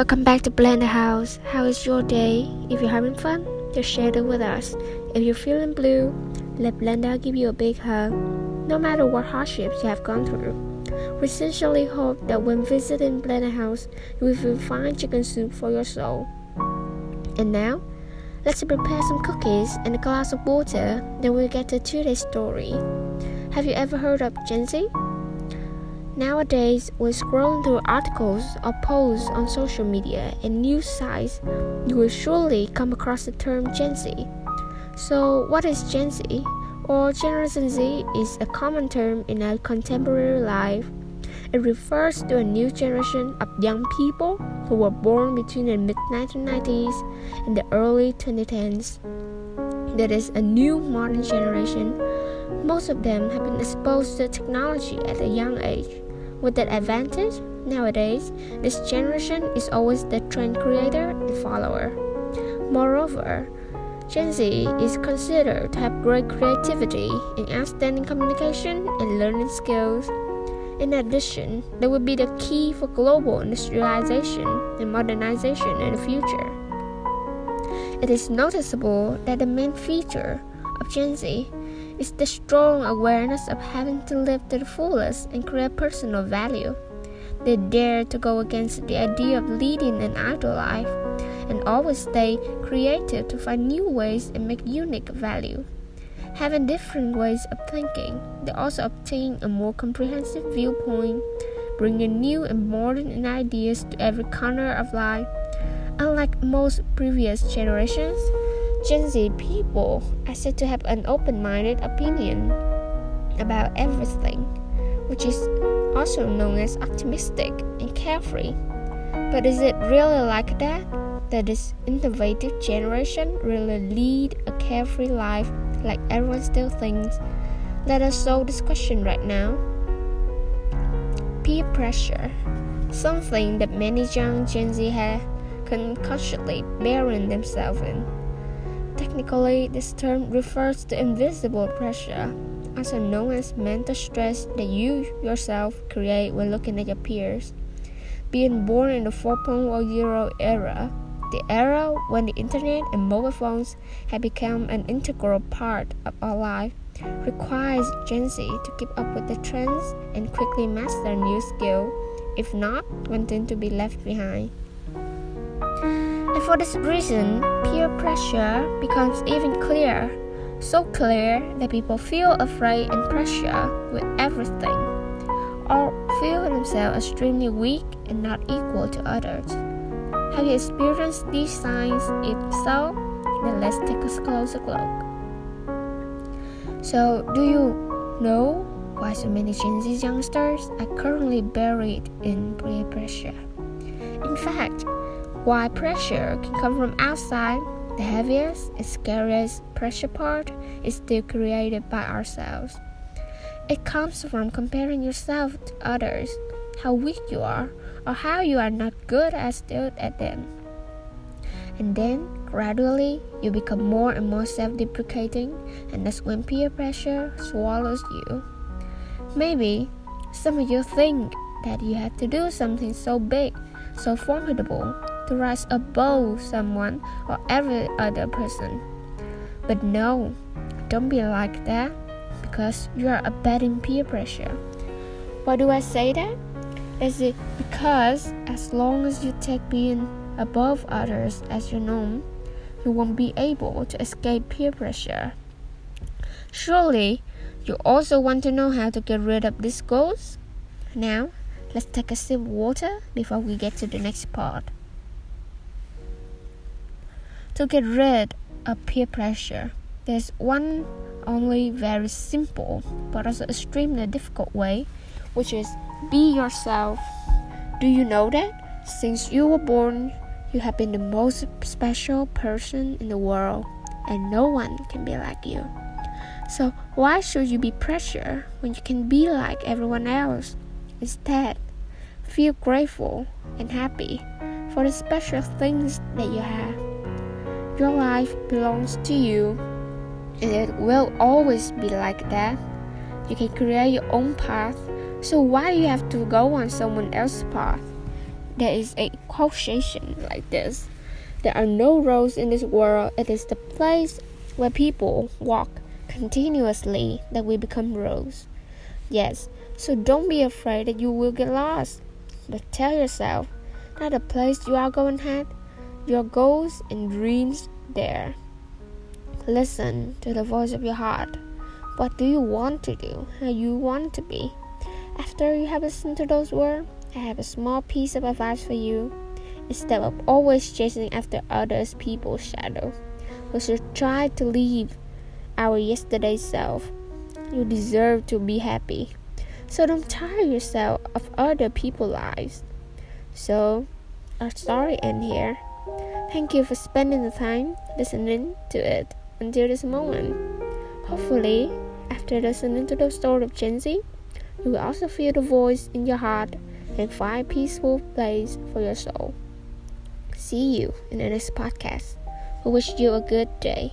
welcome back to Blenda House. How is your day? If you're having fun, just share it with us. If you're feeling blue, let Blenda give you a big hug. No matter what hardships you have gone through, we sincerely hope that when visiting Blenda House, you will fine chicken soup for your soul. And now, let's prepare some cookies and a glass of water, then we'll get to today's story. Have you ever heard of Gen? Nowadays, when scrolling through articles or posts on social media and news sites, you will surely come across the term Gen Z. So, what is Gen Z? Or Generation Z is a common term in our contemporary life. It refers to a new generation of young people who were born between the mid 1990s and the early 2010s. That is a new modern generation. Most of them have been exposed to technology at a young age. With that advantage, nowadays, this generation is always the trend creator and follower. Moreover, Gen Z is considered to have great creativity and outstanding communication and learning skills. In addition, they will be the key for global industrialization and modernization in the future. It is noticeable that the main feature of Gen Z is the strong awareness of having to live to the fullest and create personal value. They dare to go against the idea of leading an idle life and always stay creative to find new ways and make unique value. Having different ways of thinking, they also obtain a more comprehensive viewpoint, bringing new and modern ideas to every corner of life. Unlike most previous generations, Gen Z people are said to have an open minded opinion about everything, which is also known as optimistic and carefree. But is it really like that? That this innovative generation really lead a carefree life like everyone still thinks? Let us solve this question right now. Peer pressure, something that many young Gen Z have consciously buried themselves in. Technically, this term refers to invisible pressure, also known as mental stress that you yourself create when looking at your peers. Being born in the 4.0 era, the era when the internet and mobile phones have become an integral part of our life, requires Gen Z to keep up with the trends and quickly master new skills, if not, wanting to be left behind. And for this reason, peer pressure becomes even clearer. So clear that people feel afraid and pressure with everything, or feel themselves extremely weak and not equal to others. Have you experienced these signs? If so, then let's take a closer look. So, do you know why so many Gen Z youngsters are currently buried in peer pressure? In fact, while pressure can come from outside, the heaviest and scariest pressure part is still created by ourselves. It comes from comparing yourself to others, how weak you are, or how you are not good as still at them. And then, gradually, you become more and more self deprecating, and that's when peer pressure swallows you. Maybe some of you think that you have to do something so big, so formidable, to rise above someone or every other person. But no, don't be like that because you are abetting peer pressure. Why do I say that? Is it because as long as you take being above others as your norm, you won't be able to escape peer pressure? Surely, you also want to know how to get rid of these goals? Now, let's take a sip of water before we get to the next part. To get rid of peer pressure, there's one only very simple but also extremely difficult way, which is be yourself. Do you know that? Since you were born, you have been the most special person in the world, and no one can be like you. So, why should you be pressured when you can be like everyone else? Instead, feel grateful and happy for the special things that you have. Your life belongs to you, and it will always be like that. You can create your own path, so why do you have to go on someone else's path? there is a quotation like this There are no roads in this world, it is the place where people walk continuously that we become roads. Yes, so don't be afraid that you will get lost, but tell yourself that the place you are going at, your goals and dreams there. Listen to the voice of your heart. What do you want to do? How you want to be? After you have listened to those words, I have a small piece of advice for you. Instead of always chasing after others people's shadow, we should try to leave our yesterday self. You deserve to be happy. So don't tire yourself of other people's lives. So our story ends here. Thank you for spending the time listening to it until this moment. Hopefully, after listening to the story of Gen Z, you will also feel the voice in your heart and find a peaceful place for your soul. See you in the next podcast. We wish you a good day.